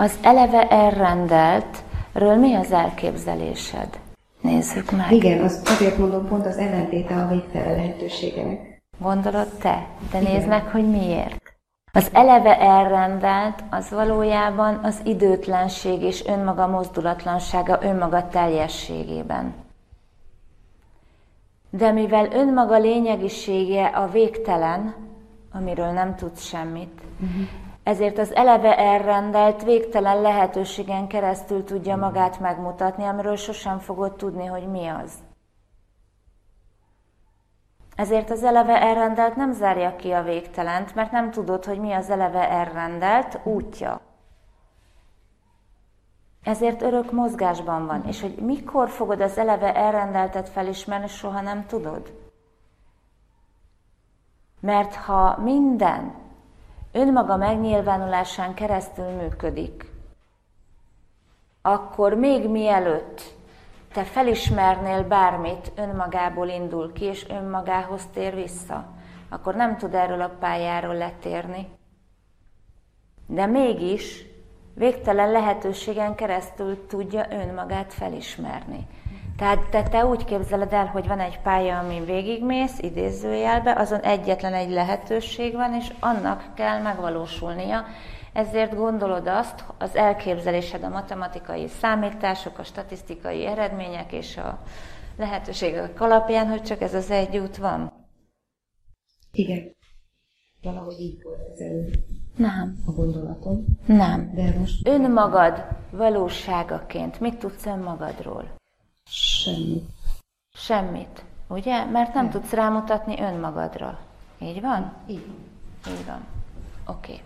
Az eleve elrendeltről mi az elképzelésed? Nézzük meg. Igen, az, azért mondom pont az ellentéte a végtelen lehetőségenek. Gondolod te? De Igen. nézd meg, hogy miért. Az eleve elrendelt, az valójában az időtlenség és önmaga mozdulatlansága önmaga teljességében. De mivel önmaga lényegisége a végtelen, amiről nem tudsz semmit, ezért az eleve elrendelt végtelen lehetőségen keresztül tudja magát megmutatni, amiről sosem fogod tudni, hogy mi az. Ezért az eleve elrendelt nem zárja ki a végtelent, mert nem tudod, hogy mi az eleve elrendelt útja. Ezért örök mozgásban van, és hogy mikor fogod az eleve elrendeltet felismerni, soha nem tudod. Mert ha minden önmaga megnyilvánulásán keresztül működik, akkor még mielőtt te felismernél bármit, önmagából indul ki, és önmagához tér vissza, akkor nem tud erről a pályáról letérni. De mégis végtelen lehetőségen keresztül tudja önmagát felismerni. Tehát te, te úgy képzeled el, hogy van egy pálya, amin végigmész, idézőjelbe, azon egyetlen egy lehetőség van, és annak kell megvalósulnia, ezért gondolod azt, az elképzelésed a matematikai számítások, a statisztikai eredmények és a lehetőségek alapján, hogy csak ez az egy út van? Igen. Valahogy így volt ez előbb. Nem. A gondolatom. Nem. De most... Önmagad valóságaként mit tudsz önmagadról? Semmit. Semmit. Ugye? Mert nem, nem. tudsz rámutatni önmagadra. Így van? Így. Így van. Oké. Okay.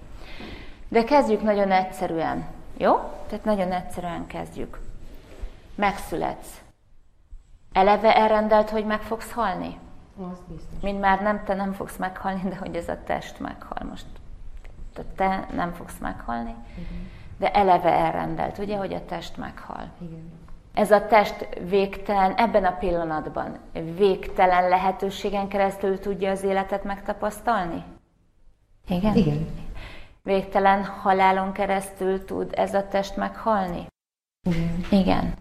De kezdjük nagyon egyszerűen. Jó? Tehát nagyon egyszerűen kezdjük. Megszületsz. Eleve elrendelt, hogy meg fogsz halni? Az biztos. Mind már nem, te nem fogsz meghalni, de hogy ez a test meghal most. Tehát te nem fogsz meghalni, Igen. de eleve elrendelt, ugye, hogy a test meghal. Igen. Ez a test végtelen, ebben a pillanatban végtelen lehetőségen keresztül tudja az életet megtapasztalni? Igen? Igen. Végtelen halálon keresztül tud ez a test meghalni? Igen. Igen.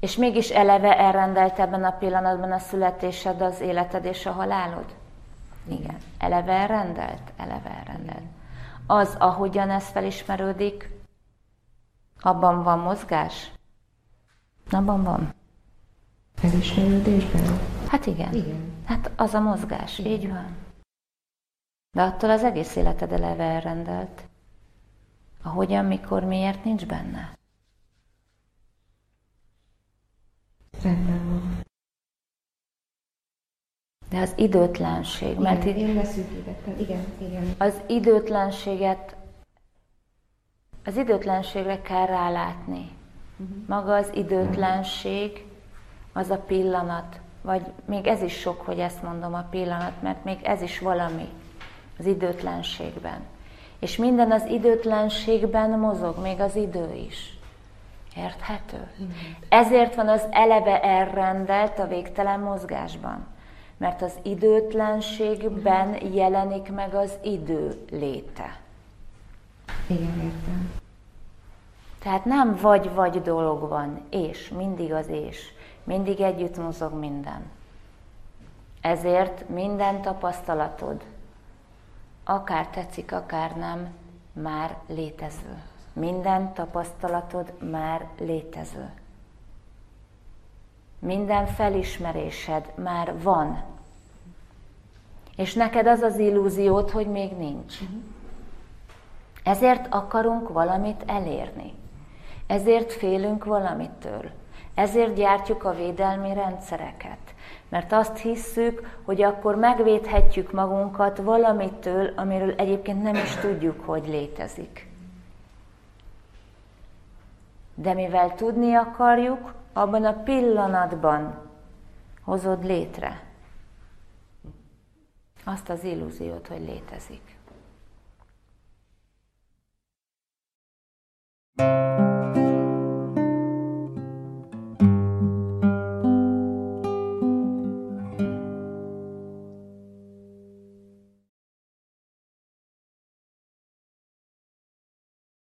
És mégis eleve elrendelt ebben a pillanatban a születésed, az életed és a halálod? Igen. Eleve elrendelt? Eleve elrendelt. Az, ahogyan ez felismerődik, abban van mozgás? Abban van. Felismerődésben? Hát igen. Igen. Hát az a mozgás, igen. így van. De attól az egész életed eleve elrendelt. A hogyan, mikor, miért nincs benne. Rendben van. De az időtlenség, igen, mert én leszűkítettem, igen, igen. Az időtlenséget, az időtlenségre kell rálátni. Uh-huh. Maga az időtlenség, az a pillanat, vagy még ez is sok, hogy ezt mondom a pillanat, mert még ez is valami az időtlenségben. És minden az időtlenségben mozog, még az idő is. Érthető? Ezért van az eleve elrendelt a végtelen mozgásban. Mert az időtlenségben jelenik meg az idő léte. Igen, értem. Tehát nem vagy-vagy dolog van, és, mindig az és. Mindig együtt mozog minden. Ezért minden tapasztalatod, akár tetszik, akár nem, már létező. Minden tapasztalatod már létező. Minden felismerésed már van. És neked az az illúziót, hogy még nincs. Ezért akarunk valamit elérni. Ezért félünk valamitől. Ezért gyártjuk a védelmi rendszereket. Mert azt hisszük, hogy akkor megvédhetjük magunkat valamitől, amiről egyébként nem is tudjuk, hogy létezik. De mivel tudni akarjuk, abban a pillanatban hozod létre azt az illúziót, hogy létezik. thank you